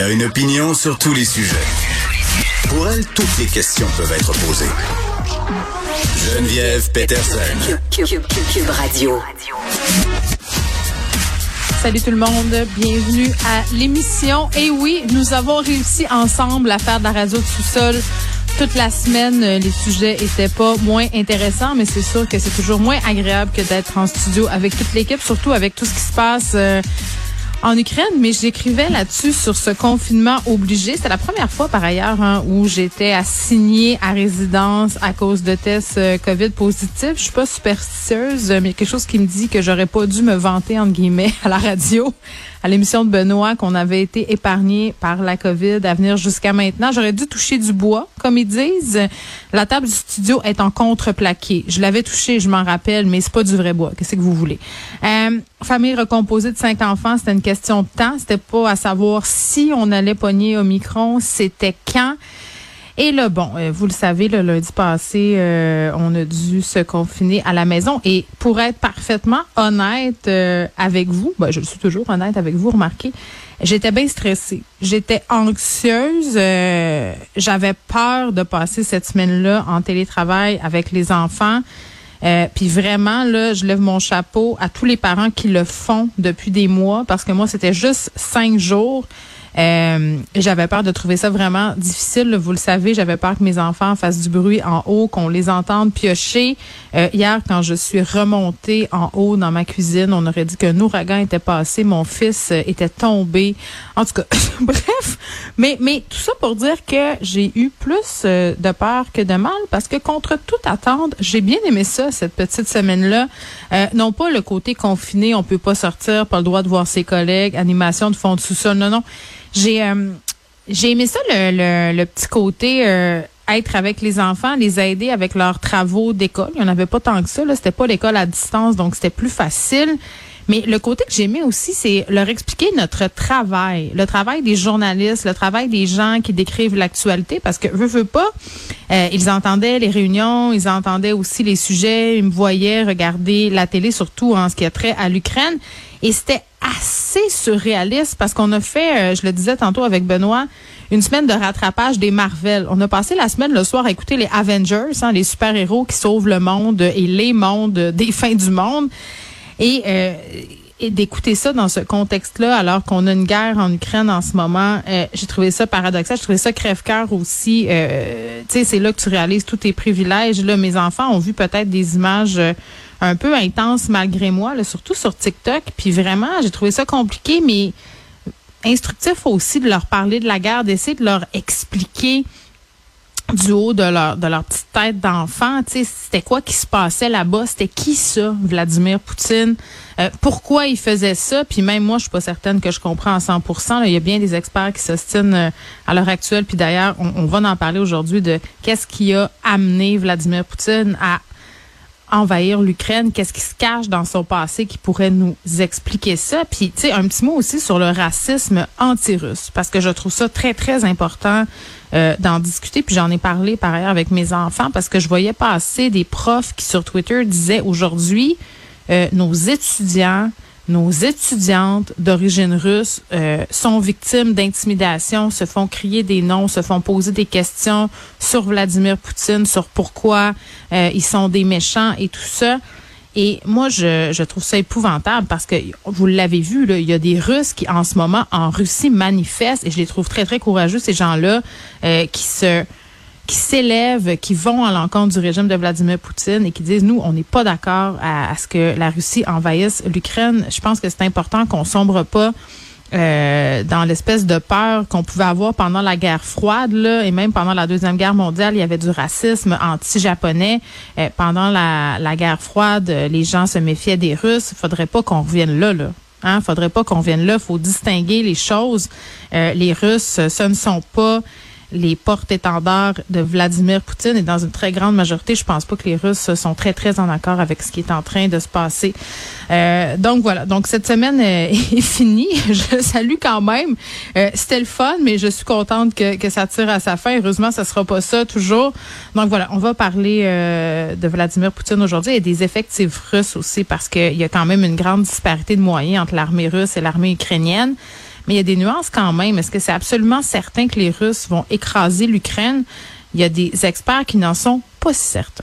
Elle a une opinion sur tous les sujets. Pour elle, toutes les questions peuvent être posées. Geneviève Peterson. Cube, Cube, Cube Radio. Salut tout le monde, bienvenue à l'émission. Et oui, nous avons réussi ensemble à faire de la radio de sous-sol toute la semaine. Les sujets étaient pas moins intéressants, mais c'est sûr que c'est toujours moins agréable que d'être en studio avec toute l'équipe, surtout avec tout ce qui se passe. euh, en Ukraine, mais j'écrivais là-dessus sur ce confinement obligé. C'était la première fois, par ailleurs, hein, où j'étais assignée à résidence à cause de tests euh, COVID positifs. Je suis pas superstitieuse, mais y a quelque chose qui me dit que j'aurais pas dû me vanter, entre guillemets, à la radio, à l'émission de Benoît, qu'on avait été épargné par la COVID à venir jusqu'à maintenant. J'aurais dû toucher du bois, comme ils disent. La table du studio est en contreplaqué. Je l'avais touché, je m'en rappelle, mais c'est pas du vrai bois. Qu'est-ce que vous voulez? Euh, famille recomposée de cinq enfants, c'était une question de temps. C'était pas à savoir si on allait pogner au micron, c'était quand. Et là, bon, euh, vous le savez, le lundi passé, euh, on a dû se confiner à la maison. Et pour être parfaitement honnête euh, avec vous, ben, je suis toujours honnête avec vous, remarquez, j'étais bien stressée. J'étais anxieuse. euh, J'avais peur de passer cette semaine-là en télétravail avec les enfants. Euh, puis vraiment, là, je lève mon chapeau à tous les parents qui le font depuis des mois parce que moi, c'était juste cinq jours. Euh, j'avais peur de trouver ça vraiment difficile. Vous le savez, j'avais peur que mes enfants fassent du bruit en haut, qu'on les entende piocher. Euh, hier, quand je suis remontée en haut dans ma cuisine, on aurait dit qu'un ouragan était passé. Mon fils euh, était tombé. En tout cas, bref. Mais, mais tout ça pour dire que j'ai eu plus euh, de peur que de mal parce que contre toute attente, j'ai bien aimé ça, cette petite semaine-là. Euh, non pas le côté confiné, on peut pas sortir, pas le droit de voir ses collègues, animation de fond de sous-sol. Non, non. J'ai euh, j'ai aimé ça le, le, petit côté euh, être avec les enfants, les aider avec leurs travaux d'école. Il n'y en avait pas tant que ça. Là. C'était pas l'école à distance, donc c'était plus facile. Mais le côté que j'aimais aussi, c'est leur expliquer notre travail, le travail des journalistes, le travail des gens qui décrivent l'actualité, parce que veut, veut pas, euh, ils entendaient les réunions, ils entendaient aussi les sujets, ils me voyaient regarder la télé, surtout en ce qui a trait à l'Ukraine. Et c'était assez surréaliste parce qu'on a fait, euh, je le disais tantôt avec Benoît, une semaine de rattrapage des Marvel. On a passé la semaine le soir à écouter les Avengers, hein, les super-héros qui sauvent le monde et les mondes des fins du monde. Et, euh, d'écouter ça dans ce contexte-là, alors qu'on a une guerre en Ukraine en ce moment, euh, j'ai trouvé ça paradoxal. J'ai trouvé ça crève-cœur aussi. Euh, tu sais, c'est là que tu réalises tous tes privilèges. Là, mes enfants ont vu peut-être des images euh, un peu intenses malgré moi, là, surtout sur TikTok. Puis vraiment, j'ai trouvé ça compliqué, mais instructif aussi de leur parler de la guerre, d'essayer de leur expliquer du haut de leur de leur petite tête d'enfant, c'était quoi qui se passait là-bas, c'était qui ça, Vladimir Poutine, Euh, pourquoi il faisait ça, puis même moi, je suis pas certaine que je comprends à 100%. là. il y a bien des experts qui s'ostinent euh, à l'heure actuelle, puis d'ailleurs, on, on va en parler aujourd'hui de qu'est-ce qui a amené Vladimir Poutine à envahir l'Ukraine, qu'est-ce qui se cache dans son passé qui pourrait nous expliquer ça? Puis, tu sais, un petit mot aussi sur le racisme anti-russe, parce que je trouve ça très, très important euh, d'en discuter. Puis j'en ai parlé par ailleurs avec mes enfants, parce que je voyais passer des profs qui sur Twitter disaient aujourd'hui, euh, nos étudiants, nos étudiantes d'origine russe euh, sont victimes d'intimidation, se font crier des noms, se font poser des questions sur Vladimir Poutine, sur pourquoi euh, ils sont des méchants et tout ça. Et moi, je, je trouve ça épouvantable parce que, vous l'avez vu, là, il y a des Russes qui, en ce moment, en Russie, manifestent, et je les trouve très, très courageux, ces gens-là, euh, qui se qui s'élèvent, qui vont à l'encontre du régime de Vladimir Poutine et qui disent, nous, on n'est pas d'accord à, ce que la Russie envahisse l'Ukraine. Je pense que c'est important qu'on sombre pas euh, dans l'espèce de peur qu'on pouvait avoir pendant la guerre froide, là, et même pendant la Deuxième Guerre mondiale, il y avait du racisme anti-japonais. Euh, pendant la, la, guerre froide, les gens se méfiaient des Russes. Faudrait pas qu'on revienne là, là. Hein? Faudrait pas qu'on vienne là. faut distinguer les choses. Euh, les Russes, ce ne sont pas les porte-étendards de Vladimir Poutine et dans une très grande majorité, je pense pas que les Russes sont très très en accord avec ce qui est en train de se passer. Euh, donc voilà, donc cette semaine euh, est finie. Je salue quand même. Euh, C'était le fun, mais je suis contente que, que ça tire à sa fin. Heureusement, ça sera pas ça toujours. Donc voilà, on va parler euh, de Vladimir Poutine aujourd'hui et des effectifs russes aussi parce qu'il y a quand même une grande disparité de moyens entre l'armée russe et l'armée ukrainienne. Mais il y a des nuances quand même. Est-ce que c'est absolument certain que les Russes vont écraser l'Ukraine? Il y a des experts qui n'en sont pas si certains.